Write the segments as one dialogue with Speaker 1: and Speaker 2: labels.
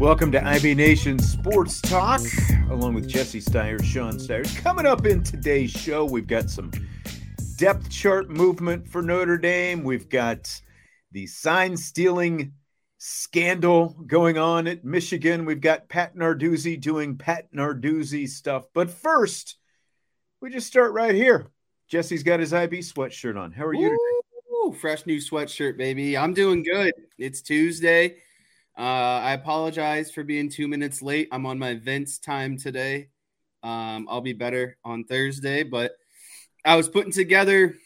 Speaker 1: Welcome to IB Nation Sports Talk, along with Jesse Stires, Sean Stires. Coming up in today's show, we've got some depth chart movement for Notre Dame. We've got the sign stealing scandal going on at Michigan. We've got Pat Narduzzi doing Pat Narduzzi stuff. But first, we just start right here. Jesse's got his IB sweatshirt on. How are you
Speaker 2: fresh new sweatshirt, baby. I'm doing good. It's Tuesday. Uh, I apologize for being two minutes late. I'm on my Vince time today. Um, I'll be better on Thursday, but I was putting together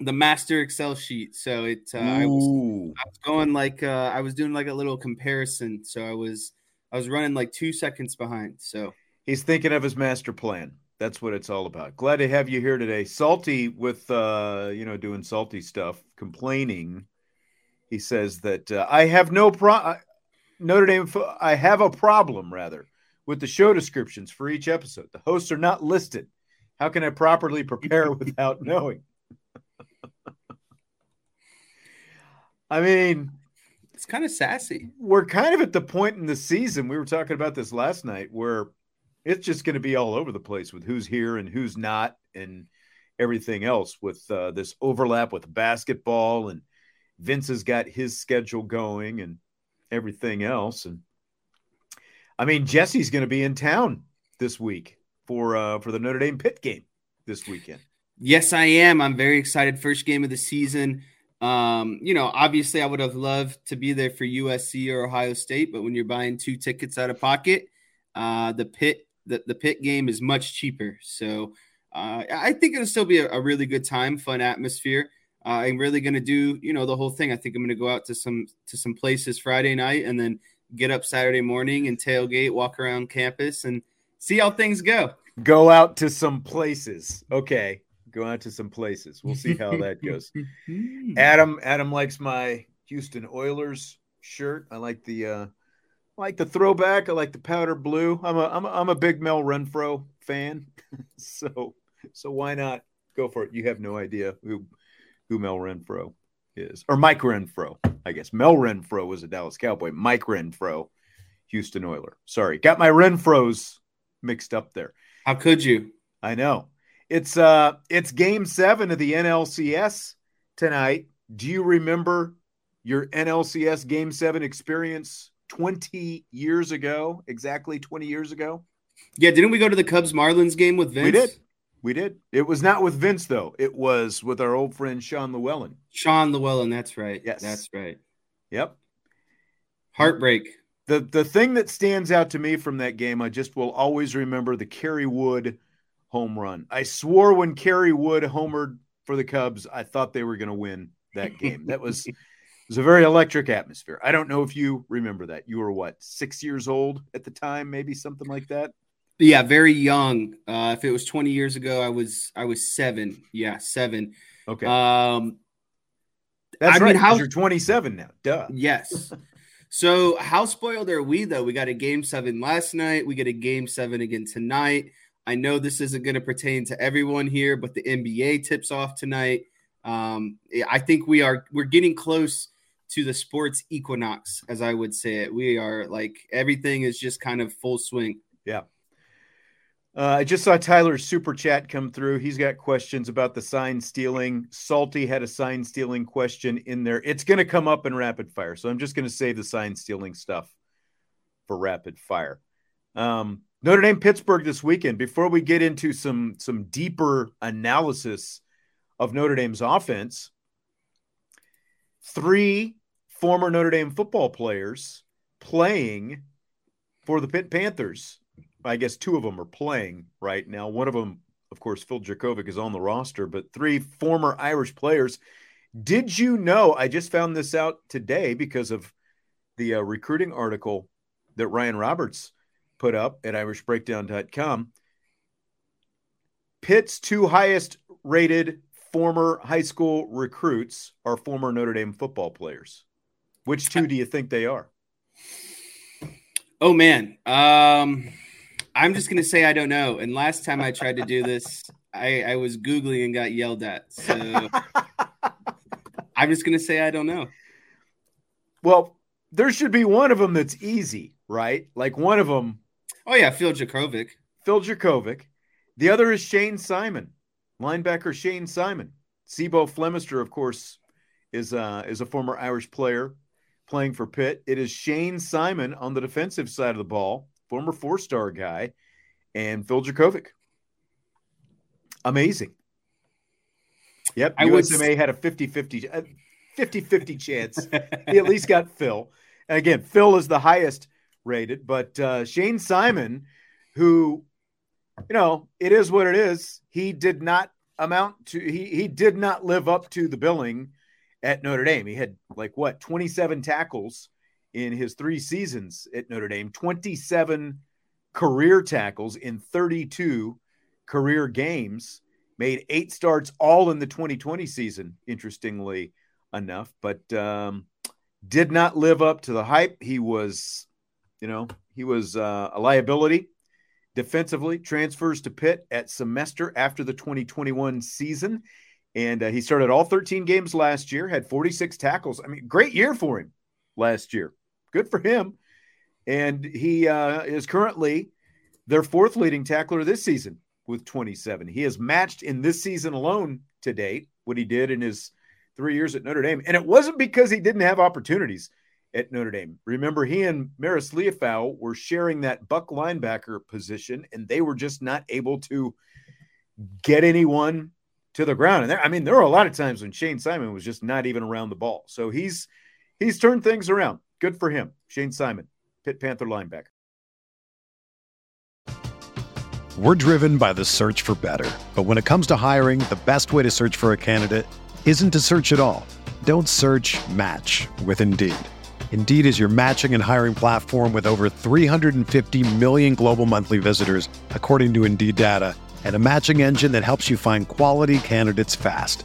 Speaker 2: the master Excel sheet. So it, uh, I, was, I, was, going like uh, I was doing like a little comparison. So I was I was running like two seconds behind. So
Speaker 1: he's thinking of his master plan. That's what it's all about. Glad to have you here today. Salty with uh, you know doing salty stuff, complaining. He says that uh, I have no pro. Notre Dame, I have a problem rather with the show descriptions for each episode. The hosts are not listed. How can I properly prepare without knowing? I mean,
Speaker 2: it's kind of sassy.
Speaker 1: We're kind of at the point in the season. We were talking about this last night where it's just going to be all over the place with who's here and who's not and everything else with uh, this overlap with basketball and Vince has got his schedule going and everything else. And I mean, Jesse's going to be in town this week for uh, for the Notre Dame Pitt game this weekend.
Speaker 2: Yes, I am. I'm very excited. First game of the season. Um, you know, obviously, I would have loved to be there for USC or Ohio State, but when you're buying two tickets out of pocket, uh, the pit the, the Pitt game is much cheaper. So uh, I think it'll still be a, a really good time, fun atmosphere uh, I'm really going to do, you know, the whole thing. I think I'm going to go out to some to some places Friday night and then get up Saturday morning and tailgate, walk around campus, and see how things go.
Speaker 1: Go out to some places. Okay, go out to some places. We'll see how that goes. Adam, Adam likes my Houston Oilers shirt. I like the uh, I like the throwback. I like the powder blue. I'm a I'm a, I'm a big Mel Renfro fan, so so why not go for it? You have no idea who who Mel Renfro is, or Mike Renfro, I guess. Mel Renfro was a Dallas Cowboy. Mike Renfro, Houston Oiler. Sorry, got my Renfros mixed up there.
Speaker 2: How could you?
Speaker 1: I know. It's uh it's game 7 of the NLCS tonight. Do you remember your NLCS game 7 experience 20 years ago? Exactly 20 years ago?
Speaker 2: Yeah, didn't we go to the Cubs Marlins game with Vince?
Speaker 1: We did. We did. It was not with Vince though. It was with our old friend Sean Llewellyn.
Speaker 2: Sean Llewellyn, that's right.
Speaker 1: Yes,
Speaker 2: that's right.
Speaker 1: Yep.
Speaker 2: Heartbreak.
Speaker 1: The the thing that stands out to me from that game, I just will always remember the Kerry Wood home run. I swore when Kerry Wood homered for the Cubs, I thought they were going to win that game. that was it was a very electric atmosphere. I don't know if you remember that. You were what six years old at the time, maybe something like that.
Speaker 2: Yeah, very young. Uh, if it was 20 years ago, I was I was seven. Yeah, seven.
Speaker 1: Okay.
Speaker 2: Um,
Speaker 1: that's I right. Mean, how you're 27 now? Duh.
Speaker 2: Yes. so how spoiled are we though? We got a game seven last night. We get a game seven again tonight. I know this isn't going to pertain to everyone here, but the NBA tips off tonight. Um, I think we are we're getting close to the sports equinox, as I would say it. We are like everything is just kind of full swing.
Speaker 1: Yeah. Uh, I just saw Tyler's super chat come through. He's got questions about the sign stealing. Salty had a sign stealing question in there. It's going to come up in rapid fire. So I'm just going to save the sign stealing stuff for rapid fire. Um, Notre Dame Pittsburgh this weekend. Before we get into some some deeper analysis of Notre Dame's offense, three former Notre Dame football players playing for the Pitt Panthers I guess two of them are playing right now. One of them, of course, Phil Jurkovec is on the roster, but three former Irish players. Did you know? I just found this out today because of the uh, recruiting article that Ryan Roberts put up at IrishBreakdown.com. Pitt's two highest rated former high school recruits are former Notre Dame football players. Which two do you think they are?
Speaker 2: Oh man. Um I'm just gonna say I don't know. And last time I tried to do this, I, I was googling and got yelled at. So I'm just gonna say I don't know.
Speaker 1: Well, there should be one of them that's easy, right? Like one of them.
Speaker 2: Oh yeah, Phil Jurkovec.
Speaker 1: Phil Jurkovec. The other is Shayne Simon, linebacker Shayne Simon. C'Bo Flemister, of course, is uh, is a former Irish player playing for Pitt. It is Shayne Simon on the defensive side of the ball former four star guy, and Phil Jurkovec. Amazing. Yep. I USMA would... had a 50 50 50 50 chance. he at least got Phil. And again, Phil is the highest rated, but uh, Shayne Simon, who, you know, it is what it is. He did not amount to, he, he did not live up to the billing at Notre Dame. He had like what, 27 tackles in his three seasons at Notre Dame 27 career tackles in 32 career games, made eight starts all in the 2020 season, interestingly enough, but um, did not live up to the hype. He was, you know, he was uh, a liability defensively, transfers to Pitt at semester after the 2021 season. And uh, he started all 13 games last year, had 46 tackles. I mean, great year for him last year. Good for him. And he uh, is currently their fourth leading tackler this season with 27. He has matched in this season alone to date what he did in his three years at Notre Dame. And it wasn't because he didn't have opportunities at Notre Dame. Remember, he and Marist Liufau were sharing that buck linebacker position, and they were just not able to get anyone to the ground. And there, I mean, there were a lot of times when Shayne Simon was just not even around the ball. So he's he's turned things around. Good for him. Shayne Simon, Pitt Panther linebacker.
Speaker 3: We're driven by the search for better. But when it comes to hiring, the best way to search for a candidate isn't to search at all. Don't search match with Indeed. Indeed is your matching and hiring platform with over 350 million global monthly visitors, according to Indeed data, and a matching engine that helps you find quality candidates fast.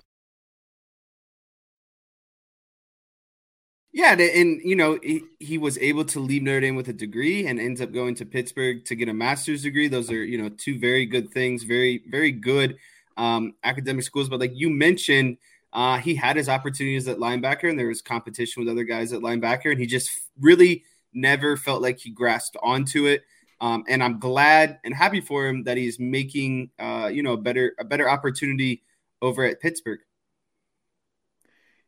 Speaker 2: Yeah, and you know he, he was able to leave Notre Dame with a degree and ends up going to Pittsburgh to get a master's degree. Those are you know two very good things, very very good um, academic schools. But like you mentioned, uh, he had his opportunities at linebacker, and there was competition with other guys at linebacker, and he just really never felt like he grasped onto it. Um, and I'm glad and happy for him that he's making uh, you know a better a better opportunity over at Pittsburgh.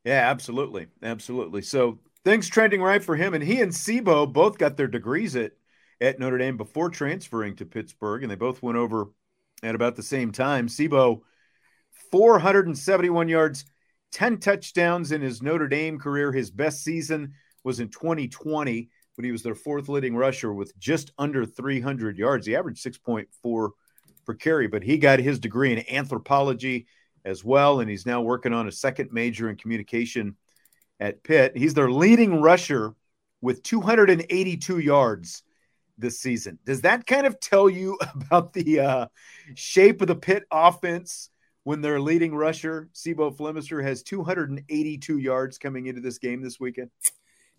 Speaker 1: Yeah, absolutely. Absolutely. So things trending right for him. And he and C'Bo both got their degrees at, at Notre Dame before transferring to Pittsburgh. And they both went over at about the same time. C'Bo, 471 yards, 10 touchdowns in his Notre Dame career. His best season was in 2020 when he was their fourth leading rusher with just under 300 yards. He averaged 6.4 per carry, but he got his degree in anthropology as well. And he's now working on a second major in communication at Pitt. He's their leading rusher with 282 yards this season. Does that kind of tell you about the uh, shape of the Pitt offense when their leading rusher, C'Bo Flemister, has 282 yards coming into this game this weekend?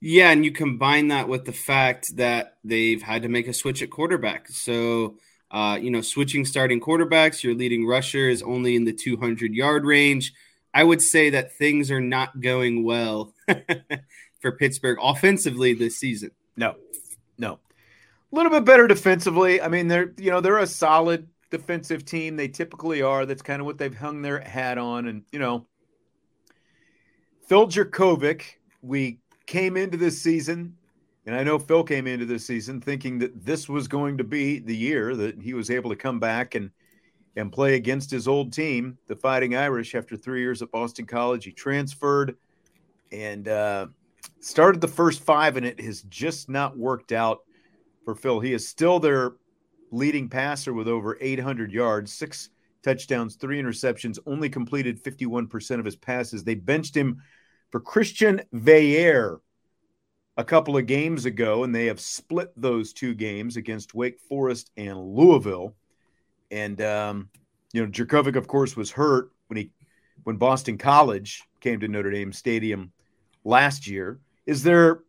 Speaker 2: Yeah, and you combine that with the fact that they've had to make a switch at quarterback. So uh, you know, switching starting quarterbacks, your leading rusher is only in the 200 yard range. I would say that things are not going well for Pittsburgh offensively this season.
Speaker 1: No, no. A little bit better defensively. I mean, they're you know they're a solid defensive team. They typically are. That's kind of what they've hung their hat on. And you know, Phil Jurkovec, we came into this season and I know Phil came into this season thinking that this was going to be the year that he was able to come back and and play against his old team, the Fighting Irish. After three years at Boston College, he transferred and uh, started the first five, and it has just not worked out for Phil. He is still their leading passer with over 800 yards, six touchdowns, three interceptions, only completed 51% of his passes. They benched him for Christian Veilleux a couple of games ago, and they have split those two games against Wake Forest and Louisville. And um, you know, Jurkovec, of course, was hurt when he when Boston College came to Notre Dame Stadium last year. Is there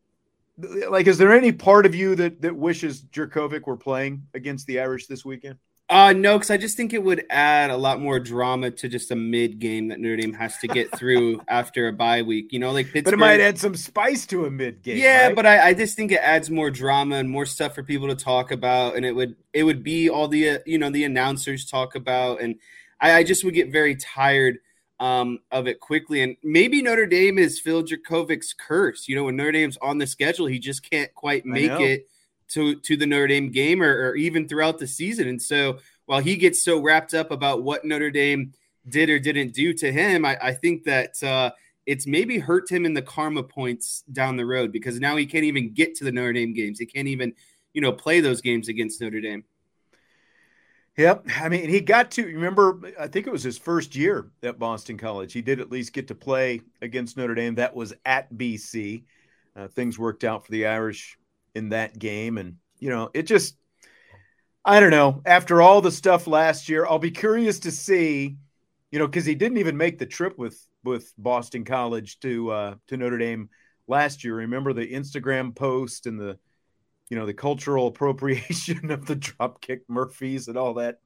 Speaker 1: like is there any part of you that that wishes Jurkovec were playing against the Irish this weekend?
Speaker 2: Uh no, because I just think it would add a lot more drama to just a mid game that Notre Dame has to get through after a bye week. You know, like
Speaker 1: Pittsburgh. But it might add some spice to a mid game.
Speaker 2: Yeah,
Speaker 1: right?
Speaker 2: but I, I, just think it adds more drama and more stuff for people to talk about, and it would it would be all the uh, you know the announcers talk about, and I, I just would get very tired um, of it quickly. And maybe Notre Dame is Phil Jurkovec's curse. You know, when Notre Dame's on the schedule, he just can't quite make it to to the Notre Dame game or, or even throughout the season. And so while he gets so wrapped up about what Notre Dame did or didn't do to him, I, I think that uh, it's maybe hurt him in the karma points down the road because now he can't even get to the Notre Dame games. He can't even, you know, play those games against Notre Dame.
Speaker 1: Yep. I mean, he got to remember, I think it was his first year at Boston College. He did at least get to play against Notre Dame. That was at BC. Uh, things worked out for the Irish in that game. And, you know, it just, I don't know. After all the stuff last year, I'll be curious to see, you know, because he didn't even make the trip with with Boston College to uh, to Notre Dame last year. Remember the Instagram post and the, you know, the cultural appropriation of the dropkick Murphys and all that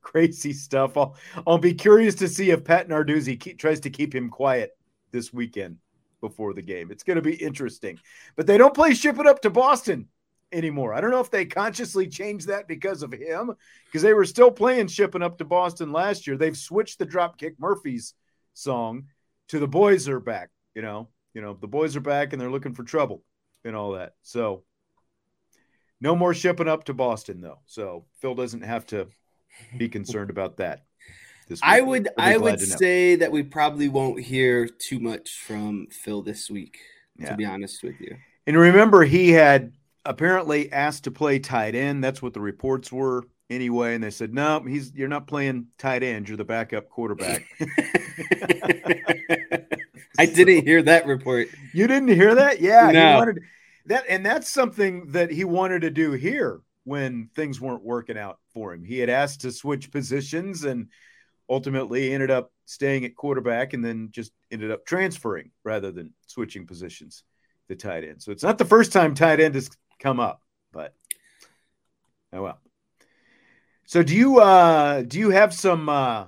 Speaker 1: crazy stuff. I'll I'll be curious to see if Pat Narduzzi tries to keep him quiet this weekend before the game. It's going to be interesting. But they don't play ship it up to Boston anymore. I don't know if they consciously changed that because of him, because they were still playing shipping up to Boston last year. They've switched the Dropkick Murphys song to the boys are back. You know, you know, the boys are back and they're looking for trouble and all that. So no more shipping up to Boston though. So Phil doesn't have to be concerned about that.
Speaker 2: I would I would say that we probably won't hear too much from Phil this week, yeah. to be honest with you.
Speaker 1: And remember, he had apparently asked to play tight end. That's what the reports were anyway. And they said, no, he's you're not playing tight end. You're the backup quarterback.
Speaker 2: I so, didn't hear that report.
Speaker 1: You didn't hear that? Yeah. No. He wanted that, and that's something that he wanted to do here when things weren't working out for him. He had asked to switch positions and ultimately ended up staying at quarterback and then just ended up transferring rather than switching positions the tight end. So it's not the first time tight end has come up, but oh well. So do you uh do you have some uh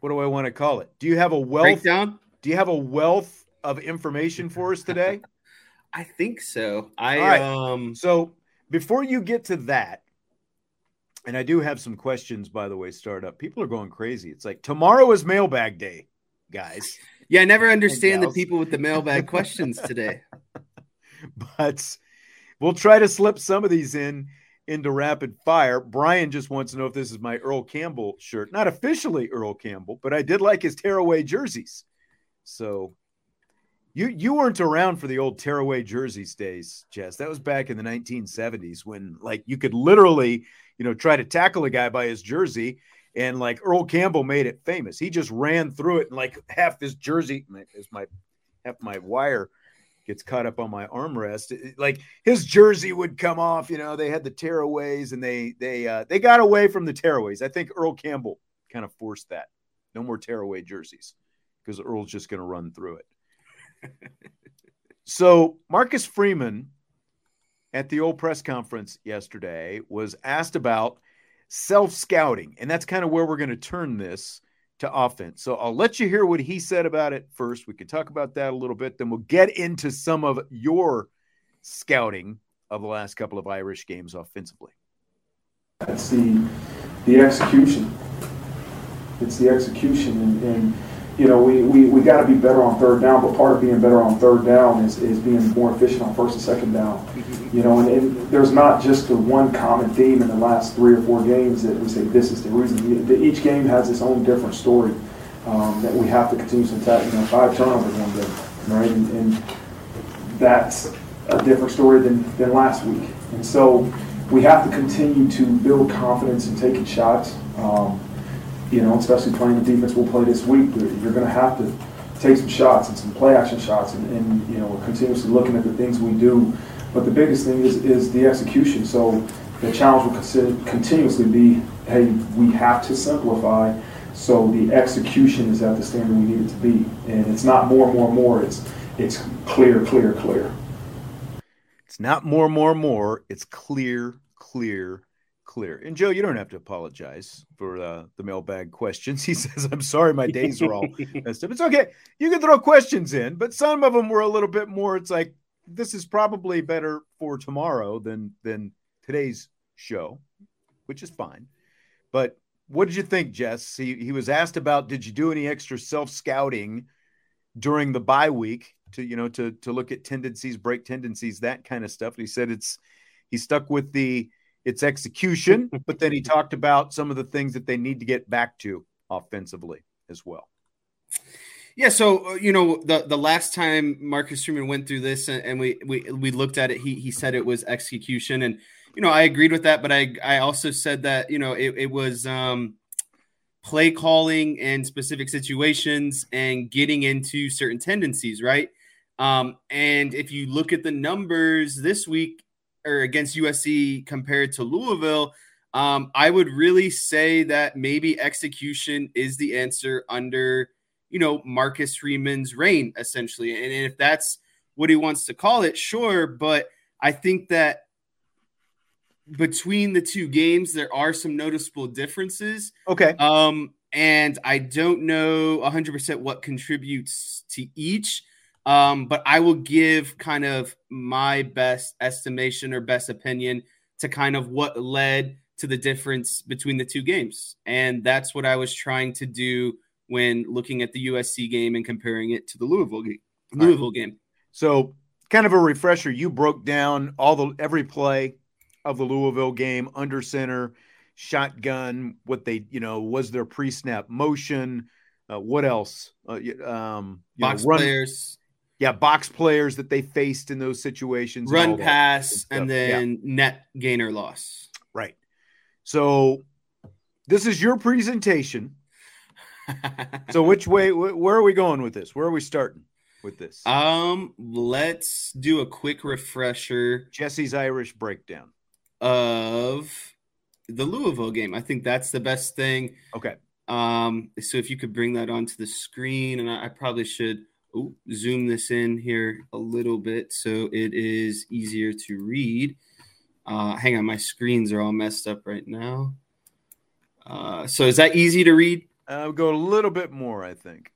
Speaker 1: what do I want to call it? Do you have a wealth
Speaker 2: Breakdown?
Speaker 1: do you have a wealth of information for us today?
Speaker 2: I think so. I
Speaker 1: right.
Speaker 2: um
Speaker 1: So before you get to that, and I do have some questions, by the way, start up. People are going crazy. It's like tomorrow is mailbag day, guys.
Speaker 2: yeah, I never understand the people with the mailbag questions today.
Speaker 1: But we'll try to slip some of these in into rapid fire. Brian just wants to know if this is my Earl Campbell shirt. Not officially Earl Campbell, but I did like his tearaway jerseys. So you you weren't around for the old tearaway jerseys days, Jess. That was back in the 1970s when like you could literally, you know, try to tackle a guy by his jersey and like Earl Campbell made it famous. He just ran through it and like half his jersey is my half my wire gets caught up on my armrest. Like his jersey would come off, you know, they had the tearaways and they they uh they got away from the tearaways. I think Earl Campbell kind of forced that. No more tearaway jerseys because Earl's just going to run through it. so Marcus Freeman at the old press conference yesterday was asked about self scouting, and that's kind of where we're going to turn this to offense. So I'll let you hear what he said about it first. We could talk about that a little bit, then we'll get into some of your scouting of the last couple of Irish games offensively.
Speaker 4: It's the the execution. It's the execution, and, and you know we, we, we got to be better on third down. But part of being better on third down is, is being more efficient on first and second down. Mm-hmm. You know, and, there's not just the one common theme in the last three or four games that we say this is the reason. Each game has its own different story um, that we have to continue to attack. You know, five turnovers one game, right? And, and that's a different story than, than last week. And so we have to continue to build confidence in taking shots. Um, you know, especially playing the defense we'll play this week, you're, going to have to take some shots and some play action shots, and, and you know, continuously looking at the things we do. But the biggest thing is, is the execution. So the challenge will continuously be, hey, we have to simplify. So the execution is at the standard we need it to be, and it's not more, more, more. It's it's clear, clear, clear.
Speaker 1: It's not more, more, more. It's clear, clear, clear. And Joe, you don't have to apologize for uh, the mailbag questions. He says, "I'm sorry, my days are all messed up." It's okay. You can throw questions in, but some of them were a little bit more. It's like this is probably better for tomorrow than than today's show, which is fine. But what did you think, Jess? He he was asked about did you do any extra self scouting during the bye week to you know to to look at tendencies, break tendencies, that kind of stuff. And he said it's he stuck with the it's execution, but then he talked about some of the things that they need to get back to offensively as well.
Speaker 2: Yeah, so uh, you know the the last time Marcus Freeman went through this and, and we, we we looked at it, he he said it was execution, and you know I agreed with that, but I I also said that you know it, it was um, play calling and specific situations and getting into certain tendencies, right? Um, and if you look at the numbers this week or against USC compared to Louisville, um, I would really say that maybe execution is the answer under you know, Marcus Freeman's reign, essentially. And if that's what he wants to call it, sure. But I think that between the two games, there are some noticeable differences.
Speaker 1: Okay.
Speaker 2: Um, and I don't know 100% what contributes to each. Um, but I will give kind of my best estimation or best opinion to kind of what led to the difference between the two games. And that's what I was trying to do when looking at the USC game and comparing it to the Louisville game. Louisville right. game.
Speaker 1: So, kind of a refresher. You broke down all the every play of the Louisville game under center, shotgun. What they, you know, was their pre-snap motion. Uh, what else? Uh, um,
Speaker 2: box
Speaker 1: know, run,
Speaker 2: players.
Speaker 1: Yeah, box players that they faced in those situations.
Speaker 2: Run pass and, and then yeah. net gainer loss.
Speaker 1: Right. So, this is your presentation so which way where are we going with this where are we starting with this
Speaker 2: um let's do a quick refresher
Speaker 1: jesse's irish breakdown
Speaker 2: of the louisville game i think that's the best thing
Speaker 1: okay
Speaker 2: um so if you could bring that onto the screen and i, I probably should zoom this in here a little bit so it is easier to read. Uh, hang on, my screens are all messed up right now. Uh, so is that easy to read?
Speaker 1: I'll uh, go a little bit more, I think.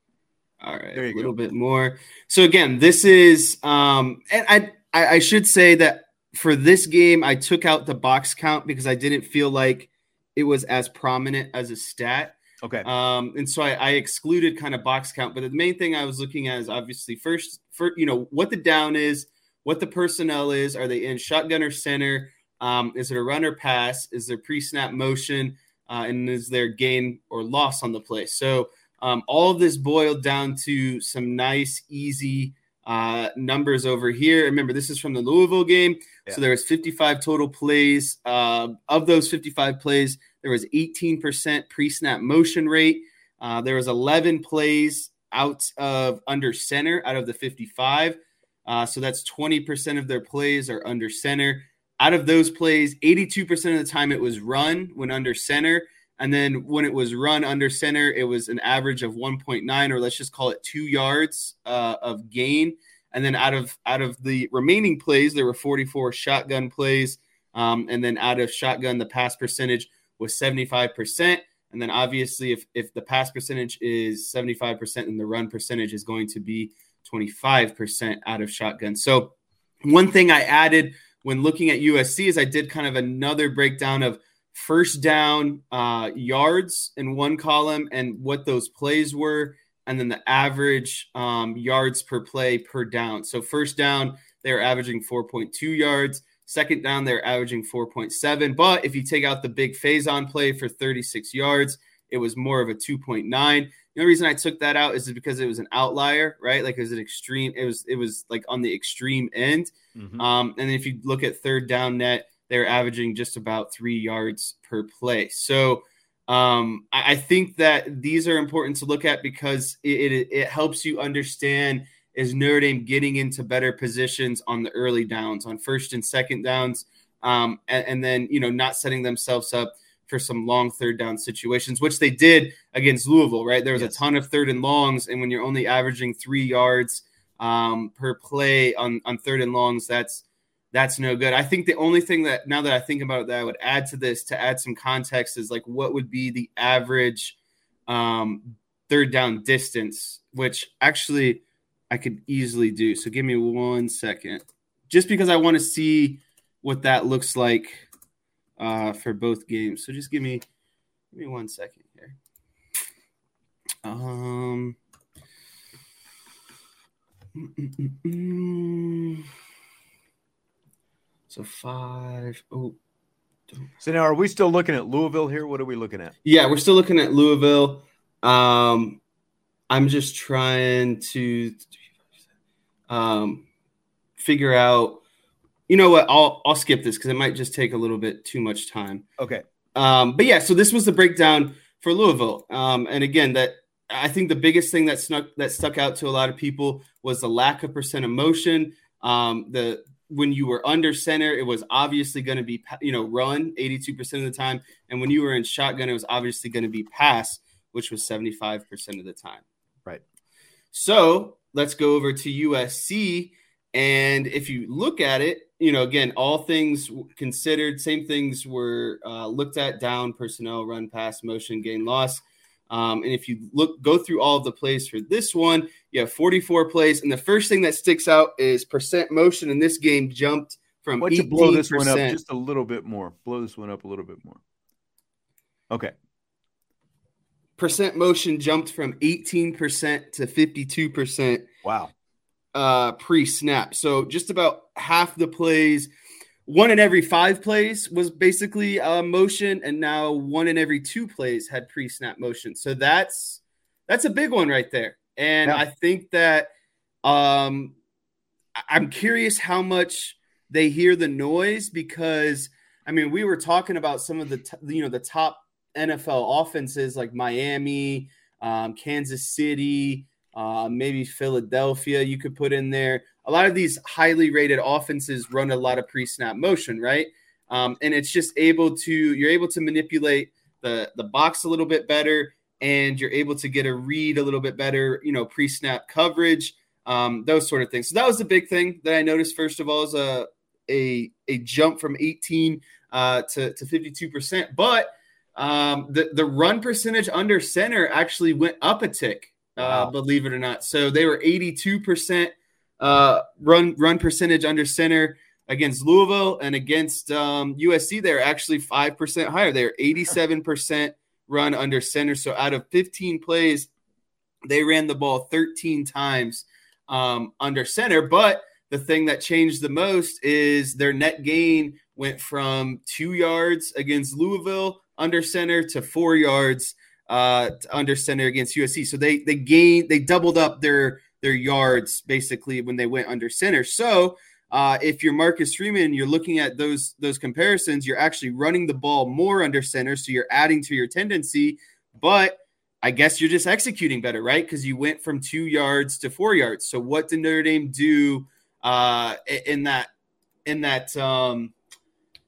Speaker 2: All right, a little go. bit more. So again, this is um, and I, I I should say that for this game, I took out the box count because I didn't feel like it was as prominent as a stat.
Speaker 1: Okay.
Speaker 2: Um, and so I, I, excluded kind of box count, but the main thing I was looking at is obviously first, for you know, what the down is, what the personnel is. Are they in shotgun or center? Um, is it a runner pass? Is there pre-snap motion? Uh, and is there gain or loss on the play? So um, all of this boiled down to some nice, easy uh, numbers over here. Remember, this is from the Louisville game. Yeah. So there was 55 total plays. Uh, of those 55 plays, there was 18% pre-snap motion rate. Uh, there was 11 plays out of under center out of the 55. Uh, so that's 20% of their plays are under center. Out of those plays, 82% of the time it was run when under center. And then when it was run under center, it was an average of 1.9, or let's just call it two yards uh, of gain. And then out of out of the remaining plays, there were 44 shotgun plays. Um, and then out of shotgun, the pass percentage was 75%. And then obviously, if, if the pass percentage is 75% and the run percentage is going to be 25% out of shotgun. So, one thing I added when looking at USC is I did kind of another breakdown of first down uh, yards in one column and what those plays were, and then the average um, yards per play per down. So, first down, they're averaging 4.2 yards. Second down, they're averaging 4.7. But if you take out the big Faison play for 36 yards, it was more of a 2.9. The only reason I took that out is because it was an outlier, right? Like it was an extreme, it was it was like on the extreme end. Mm-hmm. Um, and if you look at third down net, they're averaging just about three yards per play. So um, I, I, think that these are important to look at because it, it, it helps you understand is Notre Dame getting into better positions on the early downs, on first and second downs, um, and, and, then you know not setting themselves up for some long third down situations, which they did against Louisville. Right, there was yes. a ton of third and longs, and when you're only averaging three yards um, per play on on third and longs, that's that's no good. I think the only thing that now that I think about it, that I would add to this to add some context is like what would be the average um, third down distance, which actually I could easily do. So give me one second, just because I want to see what that looks like uh, for both games. So just give me give me one second here. Um. So five. Oh.
Speaker 1: So now, are we still looking at Louisville here? What are we looking at?
Speaker 2: Yeah, we're still looking at Louisville. Um, I'm just trying to um, figure out. You know what? I'll I'll skip this because it might just take a little bit too much time.
Speaker 1: Okay.
Speaker 2: Um, but yeah, so this was the breakdown for Louisville, um, and again, that I think the biggest thing that snuck that stuck out to a lot of people was the lack of percent of motion. Um, the when you were under center, it was obviously going to be, you know, run 82% of the time. And when you were in shotgun, it was obviously going to be pass, which was 75% of the time.
Speaker 1: Right.
Speaker 2: So let's go over to USC. And if you look at it, you know, again, all things considered, same things were uh, looked at down, personnel, run, pass, motion, gain, loss. Um, and if you look, go through all of the plays for this one, you have 44 plays. And the first thing that sticks out is percent motion in this game jumped from Why don't blow
Speaker 1: this one up just a little bit more? Blow this one up a little bit more. Okay.
Speaker 2: Percent motion jumped from 18% to 52%.
Speaker 1: Wow.
Speaker 2: Uh, pre snap. So just about half the plays one in every five plays was basically uh, motion, and now one in every two plays had pre-snap motion. So that's that's a big one right there. And yeah. I think that um, I'm curious how much they hear the noise because I mean we were talking about some of the t- you know the top NFL offenses like Miami, um, Kansas City, uh, maybe Philadelphia. You could put in there a lot of these highly rated offenses run a lot of pre-snap motion, right? Um, and it's just able to you're able to manipulate the the box a little bit better, and you're able to get a read a little bit better. You know, pre-snap coverage. um, those sort of things. So that was the big thing that I noticed. First of all, is a a, a jump from 18 uh, to to 52 percent, but um, the the run percentage under center actually went up a tick. Uh, wow. believe it or not. So they were 82 percent uh, run run percentage under center against Louisville and against um, USC. They're actually five percent higher. They're 87 percent run under center. So out of 15 plays, they ran the ball 13 times um, under center. But the thing that changed the most is their net gain went from two yards against Louisville under center to four yards uh, under center against USC. So they they gained they doubled up their their yards basically when they went under center. So uh, if you're Marcus Freeman, you're looking at those those comparisons. You're actually running the ball more under center, so you're adding to your tendency. But I guess you're just executing better, right? Because you went from two yards to four yards. So what did Notre Dame do uh, in that in that um,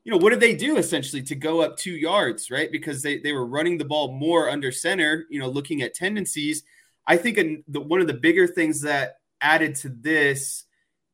Speaker 2: you know what did they do essentially to go up two yards, right? Because they they were running the ball more under center. You know, looking at tendencies. I think an, the, one of the bigger things that added to this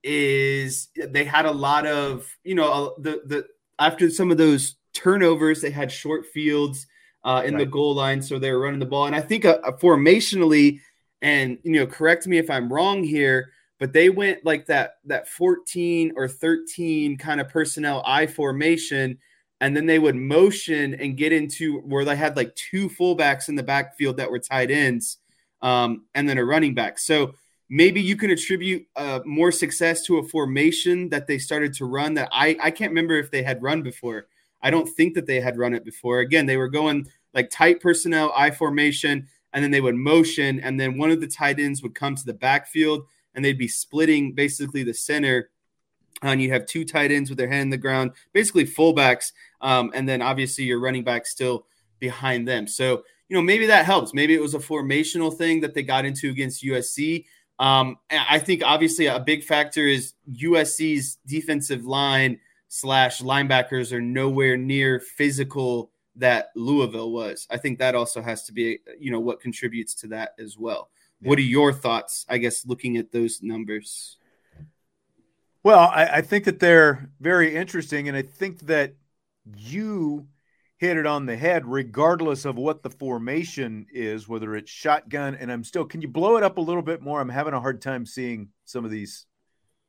Speaker 2: is they had a lot of you know the the after some of those turnovers they had short fields uh, in right. the goal line so they were running the ball and i think uh, formationally and you know correct me if i'm wrong here but they went like that that 14 or 13 kind of personnel i formation and then they would motion and get into where they had like two fullbacks in the backfield that were tight ends um, and then a running back so maybe you can attribute uh, more success to a formation that they started to run that I, I can't remember if they had run before. I don't think that they had run it before. Again, they were going like tight personnel, I formation, and then they would motion, and then one of the tight ends would come to the backfield and they'd be splitting basically the center. And you have two tight ends with their head in the ground, basically fullbacks, um, and then obviously your running back still behind them. So, you know, maybe that helps. Maybe it was a formational thing that they got into against USC. Um, I think obviously a big factor is USC's defensive line slash linebackers are nowhere near physical that Louisville was. I think that also has to be, you know, what contributes to that as well. Yeah. What are your thoughts, I guess, looking at those numbers?
Speaker 1: Well, I, I think that they're very interesting. And I think that you hit it on the head, regardless of what the formation is, whether it's shotgun. And I'm still, can you blow it up a little bit more? I'm having a hard time seeing some of these.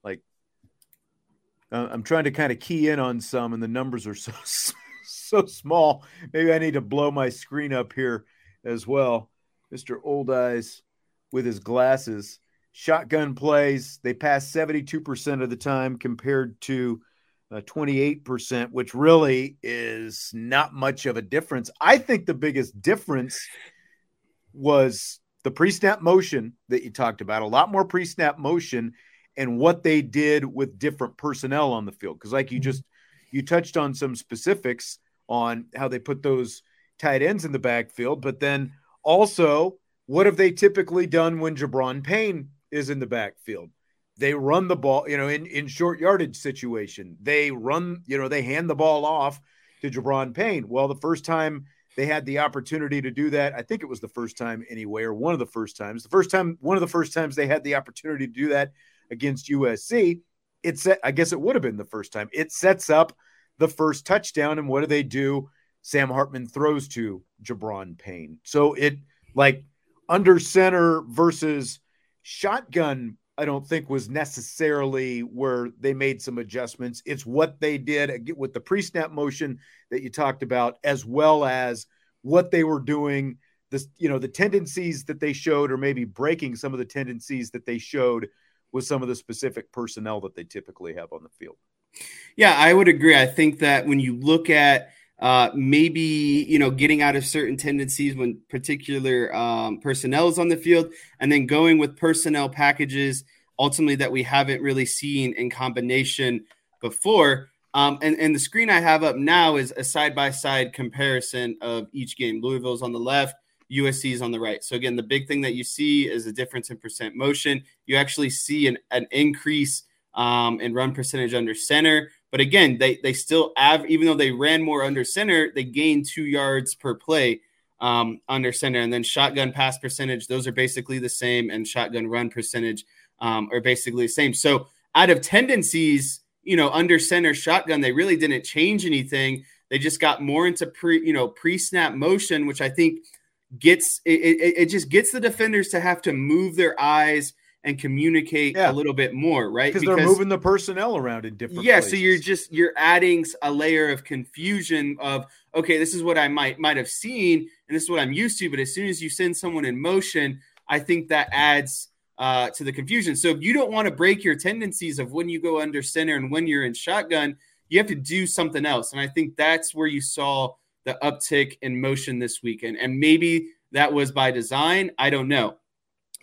Speaker 1: Like, uh, I'm trying to kind of key in on some, and the numbers are so so small. Maybe I need to blow my screen up here as well. Mr. Old Eyes with his glasses. Shotgun plays, they pass 72% of the time compared to uh, 28%, which really is not much of a difference. I think the biggest difference was the pre snap motion that you talked about, a lot more pre snap motion and what they did with different personnel on the field. Because, like you just you touched on some specifics on how they put those tight ends in the backfield, but then also what have they typically done when Gi'Bran Payne is in the backfield? they run the ball, you know, in, in short yardage situation. They run, you know, they hand the ball off to Gi'Bran Payne. Well, the first time they had the opportunity to do that, I think it was the first time anyway, or one of the first times. The first time, one of the first times they had the opportunity to do that against USC. It set, I guess it would have been the first time. It sets up the first touchdown, and what do they do? Sam Hartman throws to Gi'Bran Payne. So it like under center versus shotgun I don't think was necessarily where they made some adjustments. It's what they did with the pre snap motion that you talked about, as well as what they were doing. This, you know, the tendencies that they showed, or maybe breaking some of the tendencies that they showed with some of the specific personnel that they typically have on the field.
Speaker 2: Yeah, I would agree. I think that when you look at uh, maybe you know getting out of certain tendencies when particular um, personnel is on the field, and then going with personnel packages ultimately that we haven't really seen in combination before. Um, and, and the screen I have up now is a side by side comparison of each game. Louisville's on the left, USC is on the right. So again, the big thing that you see is a difference in percent motion. You actually see an, an increase um, in run percentage under center. But again, they they still have even though they ran more under center, they gained two yards per play um, under center, and then shotgun pass percentage. Those are basically the same, and shotgun run percentage um, are basically the same. So out of tendencies, you know, under center shotgun, they really didn't change anything. They just got more into pre, you know, pre-snap motion, which I think gets it, it, it just gets the defenders to have to move their eyes and communicate yeah. a little bit more, right?
Speaker 1: Because they're moving the personnel around in different.
Speaker 2: Yeah,
Speaker 1: places.
Speaker 2: so you're just you're adding a layer of confusion of okay, this is what I might might have seen, and this is what I'm used to. But as soon as you send someone in motion, I think that adds uh, to the confusion. So if you don't want to break your tendencies of when you go under center and when you're in shotgun, you have to do something else. And I think that's where you saw the uptick in motion this weekend. And maybe that was by design. I don't know.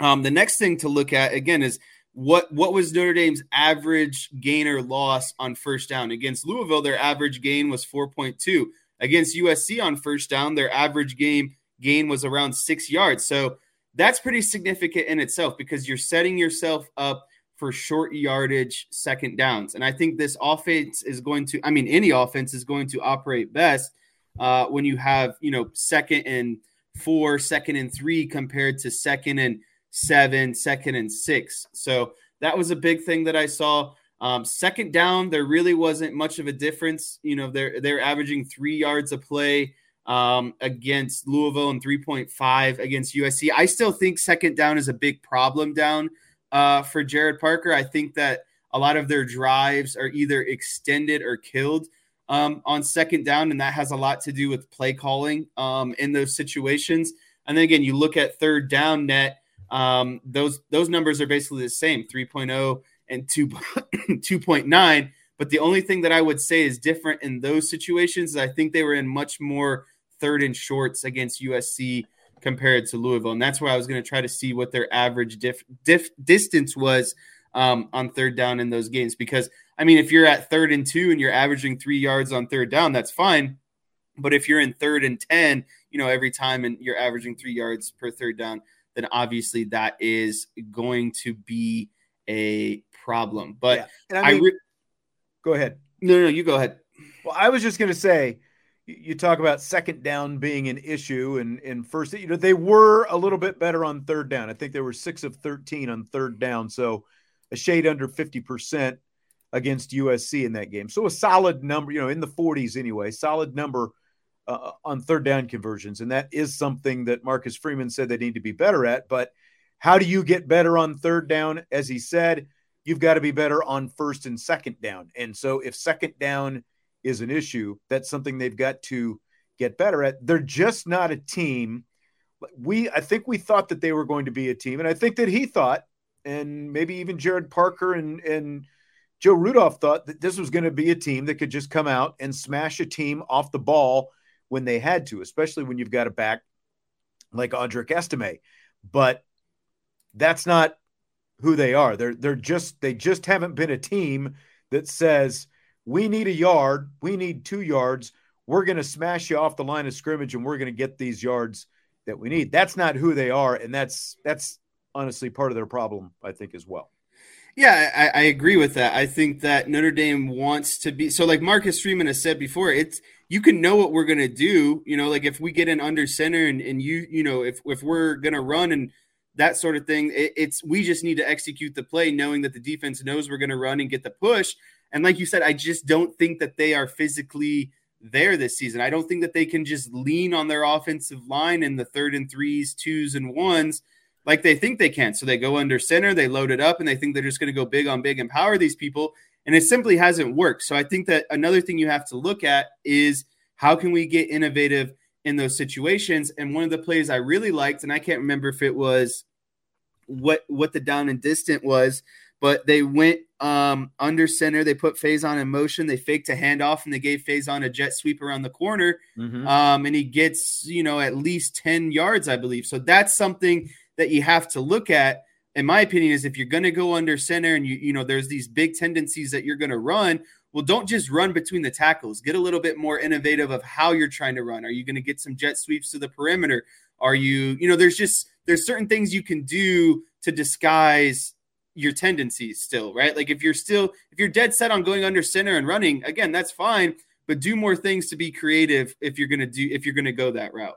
Speaker 2: Um, the next thing to look at again is what what was Notre Dame's average gain or loss on first down against Louisville? Their average gain was 4.2. Against USC on first down, their average game gain was around six yards. So that's pretty significant in itself because you're setting yourself up for short yardage second downs. And I think this offense is going to, I mean, any offense is going to operate best uh, when you have, you know, second and four, second and three compared to second and seven, second and six. So that was a big thing that I saw. Um, second down, there really wasn't much of a difference. You know, they're they're averaging three yards a play um, against Louisville and 3.5 against USC. I still think second down is a big problem down uh, for Gerad Parker. I think that a lot of their drives are either extended or killed um, on second down, and that has a lot to do with play calling um, in those situations. And then again, you look at third down net um, those those numbers are basically the same 3.0 and 2 2.9 but the only thing that i would say is different in those situations is i think they were in much more third and shorts against usc compared to louisville. And that's why i was going to try to see what their average diff, diff, distance was um, on third down in those games. Because i mean if you're at third and two and you're averaging three yards on third down that's fine. But if you're in third and 10 you know every time and you're averaging three yards per third down then obviously that is going to be a problem. But yeah. I, mean, I re-
Speaker 1: go ahead.
Speaker 2: No, no, you go ahead.
Speaker 1: Well, I was just going to say, you talk about second down being an issue, and and first, you know, they were a little bit better on third down. I think they were six of thirteen on third down, so a shade under fifty percent against USC in that game. So a solid number, you know, in the forties anyway. Solid number uh, on third down conversions. And that is something that Marcus Freeman said they need to be better at. But how do you get better on third down? As he said, you've got to be better on first and second down. And so if second down is an issue, that's something they've got to get better at. They're just not a team. We I think we thought that they were going to be a team, and I think that he thought, and maybe even Gerad Parker and and Joe Rudolph thought that this was going to be a team that could just come out and smash a team off the ball when they had to, especially when you've got a back like Audric Estime. But that's not who they are. They're they're just they just haven't been a team that says we need a yard, we need two yards, we're going to smash you off the line of scrimmage and we're going to get these yards that we need. That's not who they are, and that's that's honestly part of their problem, I think, as well.
Speaker 2: Yeah, I, I, agree with that. I think that Notre Dame wants to be so like Marcus Freeman has said before, it's you can know what we're gonna do. You know, like if we get in under center and, and you, you know, if if we're gonna run and that sort of thing, it, it's we just need to execute the play knowing that the defense knows we're gonna run and get the push. And like you said, I just don't think that they are physically there this season. I don't think that they can just lean on their offensive line in the third and threes, twos and ones like they think they can. So they go under center, they load it up, and they think they're just going to go big on big and power these people. And it simply hasn't worked. So I think that another thing you have to look at is how can we get innovative in those situations? And one of the plays I really liked, and I can't remember if it was what what the down and distant was, but they went um, under center. They put Faison in motion. They faked a handoff and they gave Faison a jet sweep around the corner. Mm-hmm. Um, and he gets, you know, at least 10 yards, I believe. So that's something that you have to look at in my opinion is if you're going to go under center and you you know there's these big tendencies that you're going to run well don't just run between the tackles. Get a little bit more innovative of how you're trying to run. Are you going to get some jet sweeps to the perimeter? Are you you know there's just there's certain things you can do to disguise your tendencies still right? Like if you're still if you're dead set on going under center and running again that's fine but do more things to be creative if you're going to do if you're going to go that route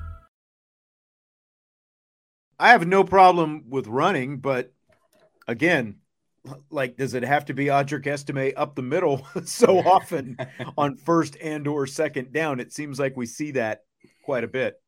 Speaker 1: I have no problem with running, but again, like does it have to be Audric Estime up the middle so often on first and or second down? It seems like we see that quite a bit.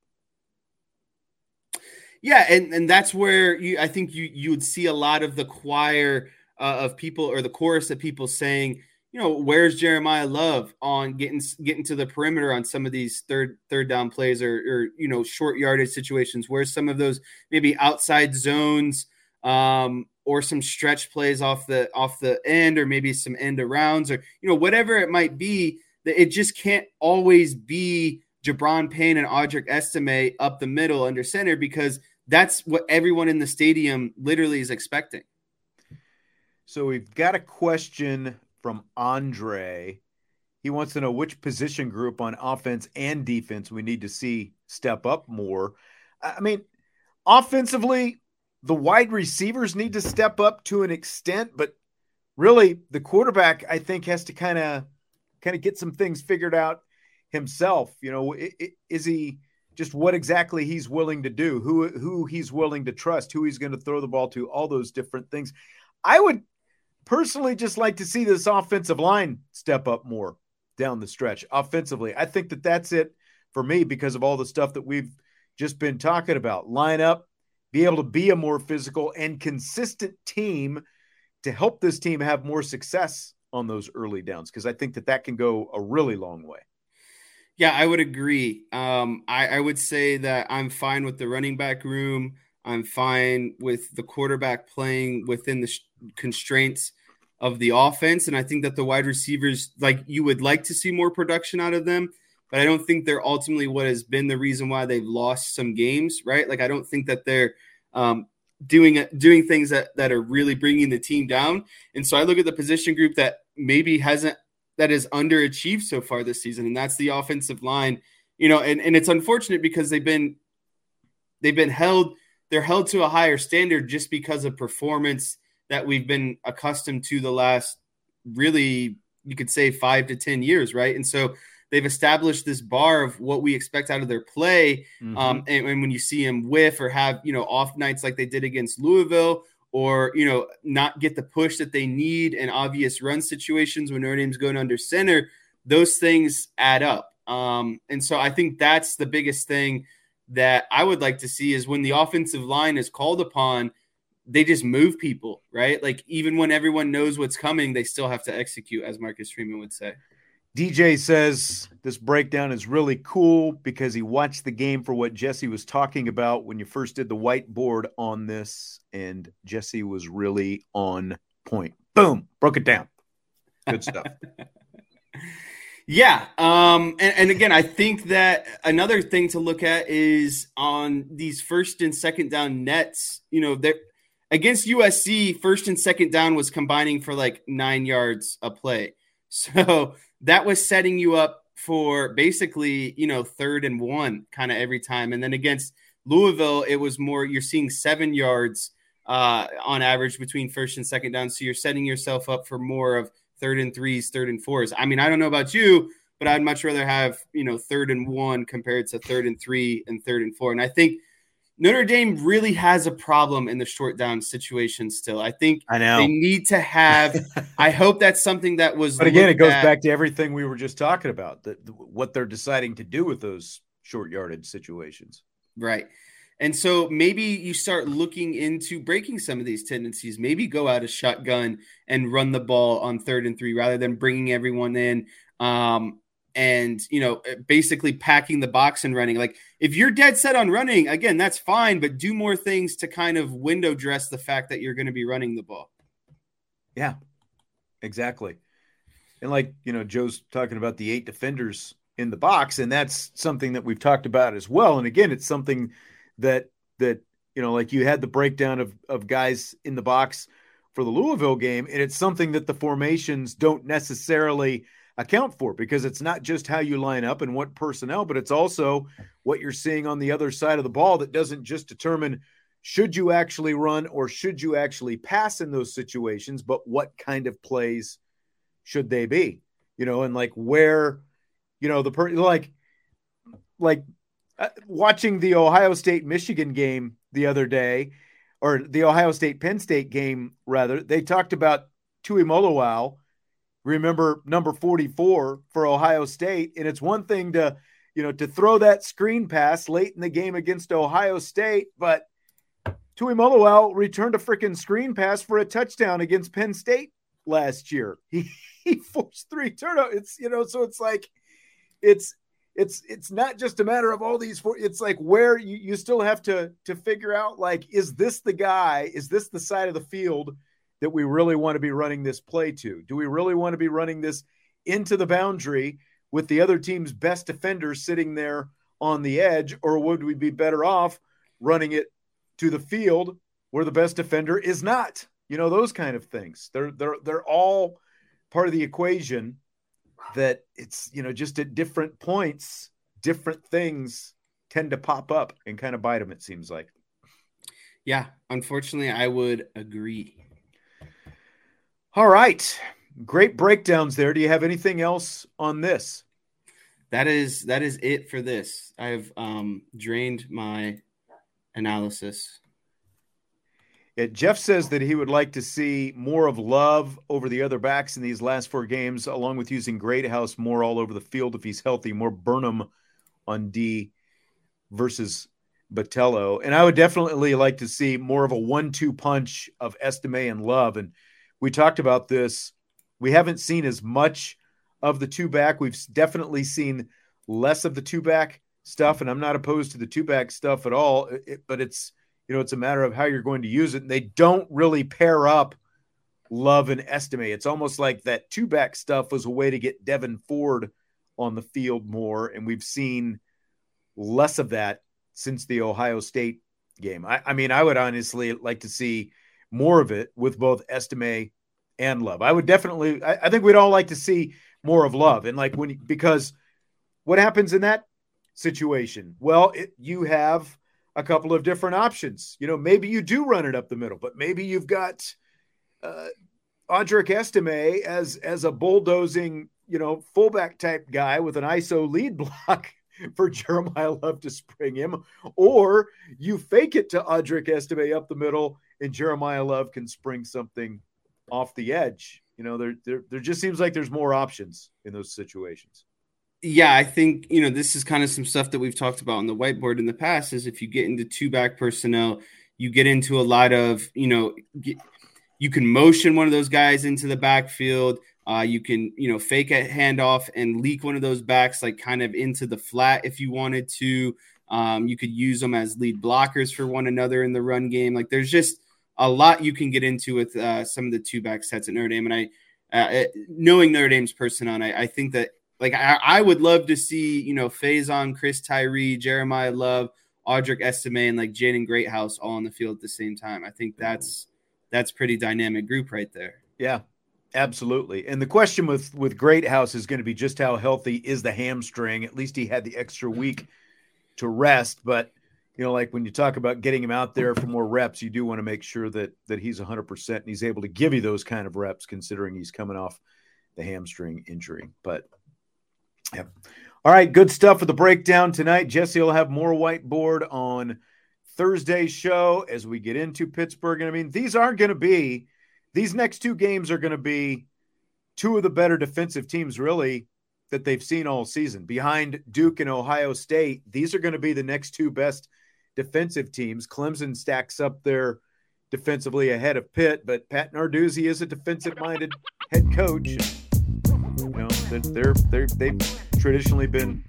Speaker 2: Yeah, and and that's where you I think you you would see a lot of the choir uh, of people or the chorus of people saying, you know, where's Jeremiyah Love on getting getting to the perimeter on some of these third third down plays or or you know short yardage situations? Where's some of those maybe outside zones um, or some stretch plays off the off the end or maybe some end arounds or you know whatever it might be? That it just can't always be Gi'Bran Payne and Audric Estime up the middle under center because that's what everyone in the stadium literally is expecting.
Speaker 1: So we've got a question from Andre. He wants to know which position group on offense and defense we need to see step up more. I mean, offensively, the wide receivers need to step up to an extent, but really the quarterback, I think, has to kind of kind of get some things figured out himself. You know, is he just what exactly he's willing to do, who who he's willing to trust, who he's going to throw the ball to, all those different things. I would personally just like to see this offensive line step up more down the stretch offensively. I think that that's it for me because of all the stuff that we've just been talking about. Line up, be able to be a more physical and consistent team to help this team have more success on those early downs because I think that that can go a really long way.
Speaker 2: Yeah, I would agree. Um, I, I would say that I'm fine with the running back room. I'm fine with the quarterback playing within the sh- constraints of the offense. And I think that the wide receivers, like you would like to see more production out of them, but I don't think they're ultimately what has been the reason why they've lost some games, right? Like I don't think that they're um, doing doing things that that are really bringing the team down. And so I look at the position group that maybe hasn't that is underachieved so far this season, and that's the offensive line. You know, and, and it's unfortunate because they've been they've been held they're held to a higher standard just because of performance that we've been accustomed to the last really you could say five to ten years right? And so they've established this bar of what we expect out of their play. Mm-hmm. um, and, and, when you see them whiff or have you know off nights like they did against louisville or you know not get the push that they need in obvious run situations when Notre Dame's going under center those things add up. Um, and so i think that's the biggest thing that i would like to see is when the offensive line is called upon they just move people, right? Like even when everyone knows what's coming, they still have to execute, as Marcus Freeman would say.
Speaker 1: DJ says this breakdown is really cool because he watched the game for what Jesse was talking about when you first did the whiteboard on this, and Jesse was really on point. Boom, broke it down. Good stuff.
Speaker 2: yeah. Um, and, and again, I think that another thing to look at is on these first and second down nets, you know, they're against USC, first and second down was combining for like nine yards a play. So that was setting you up for basically, you know, third and one kind of every time. And then against Louisville, it was more, you're seeing seven yards uh, on average between first and second down. So you're setting yourself up for more of third and threes, third and fours. I mean, I don't know about you, but I'd much rather have, you know, third and one compared to third and three and third and four. And I think Notre Dame really has a problem in the short down situation still. I think
Speaker 1: I know
Speaker 2: they need to have. I hope that's something that was.
Speaker 1: But again, it goes at. back to everything we were just talking about. That what they're deciding to do with those short yardage situations.
Speaker 2: Right. And so maybe you start looking into breaking some of these tendencies. Maybe go out a shotgun and run the ball on third and three rather than bringing everyone in. Um, and you know basically packing the box and running like if you're dead set on running again that's fine but do more things to kind of window dress the fact that you're going to be running the ball
Speaker 1: yeah exactly and like you know joe's talking about the eight defenders in the box and that's something that we've talked about as well and again it's something that that you know, like you had the breakdown of of guys in the box for the Louisville game, and it's something that the formations don't necessarily account for because it's not just how you line up and what personnel, but it's also what you're seeing on the other side of the ball that doesn't just determine should you actually run or should you actually pass in those situations, but what kind of plays should they be? You know, and like where, you know, the per like, like uh, watching the Ohio State Michigan game the other day, or the Ohio State Penn State game rather, they talked about Tuimoloau. Remember number 44 for Ohio State. And it's one thing to, you know, to throw that screen pass late in the game against Ohio State, but Tuimoloau returned a freaking screen pass for a touchdown against Penn State last year. He he forced three turnovers. It's you know, so it's like it's it's it's not just a matter of all these four. It's like where you, you still have to to figure out like is this the guy? Is this the side of the field that we really want to be running this play to? Do we really want to be running this into the boundary with the other team's best defender sitting there on the edge, or would we be better off running it to the field where the best defender is not. You know, those kind of things. They're they're they're all part of the equation that it's, you know, just at different points, different things tend to pop up and kind of bite them, it seems like.
Speaker 2: Yeah, unfortunately, I would agree.
Speaker 1: All right. Great breakdowns there. Do you have anything else on this?
Speaker 2: That is that is it for this. I've um drained my analysis.
Speaker 1: Yeah, Jeff says that he would like to see more of Love over the other backs in these last four games, along with using Greathouse more all over the field if he's healthy, more Burnham on D versus Batello. And I would definitely like to see more of a one two punch of Estime and Love. And we talked about this. We haven't seen as much of the two back. We've definitely seen less of the two back stuff, and I'm not opposed to the two back stuff at all. It, but it's you know it's a matter of how you're going to use it. And they don't really pair up Love and Estime. It's almost like that two back stuff was a way to get Devyn Ford on the field more, and we've seen less of that since the Ohio State game. I, I mean, I would honestly like to see more of it with both Estime and Love. I would definitely. I, I think we'd all like to see more of Love, and like when because what happens in that situation? Well, it, you have a couple of different options. You know, maybe you do run it up the middle, but maybe you've got uh, Audric Estime as as a bulldozing, you know, fullback type guy with an ISO lead block for Jeremiyah Love to spring him, or you fake it to Audric Estime up the middle, and Jeremiyah Love can spring something off the edge. You know, there, there there just seems like there's more options in those situations
Speaker 2: yeah, I think you know this is kind of some stuff that we've talked about on the whiteboard in the past. Is if you get into two back personnel, you get into a lot of you know get, you can motion one of those guys into the backfield. Uh, you can you know fake a handoff and leak one of those backs like kind of into the flat if you wanted to. Um, you could use them as lead blockers for one another in the run game. Like there's just a lot you can get into with uh, some of the two back sets at Notre Dame, and I. Uh, knowing Notre Dame's personnel, I, I think that like I, I would love to see, you know, Faison, Chris Tyree, Jeremiyah Love, Audric Estime, and like Jaden Greathouse all on the field at the same time. I think that's that's pretty dynamic group right there.
Speaker 1: Yeah, absolutely. And the question with with Greathouse is going to be just how healthy is the hamstring. At least he had the extra week to rest, but you know, like when you talk about getting him out there for more reps, you do want to make sure that that he's 100% and he's able to give you those kind of reps considering he's coming off the hamstring injury. But Yep. All right, good stuff for the breakdown tonight. Jesse will have more whiteboard on Thursday's show as we get into Pittsburgh. And I mean, these aren't going to be, these next two games are going to be two of the better defensive teams, really, that they've seen all season. Behind Duke and Ohio State, these are going to be the next two best defensive teams. Clemson stacks up there defensively ahead of Pitt, but Pat Narduzzi is a defensive minded head coach You know, they're they're they've traditionally been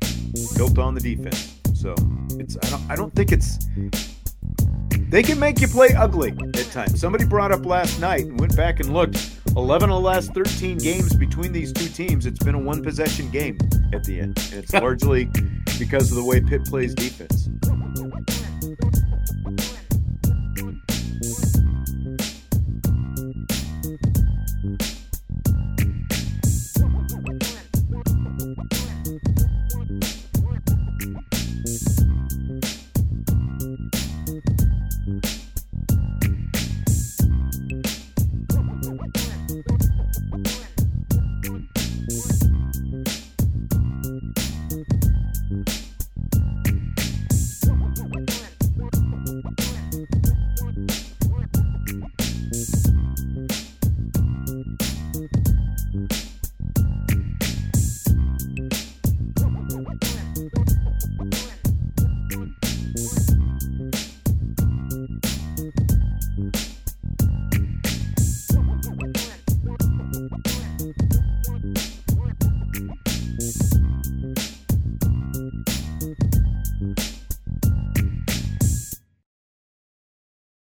Speaker 1: built on the defense. So it's I don't I don't think it's they can make you play ugly at times. Somebody brought up last night and went back and looked. 11 of the last 13 games between these two teams, it's been a one possession game at the end. And it's largely because of the way Pitt plays defense.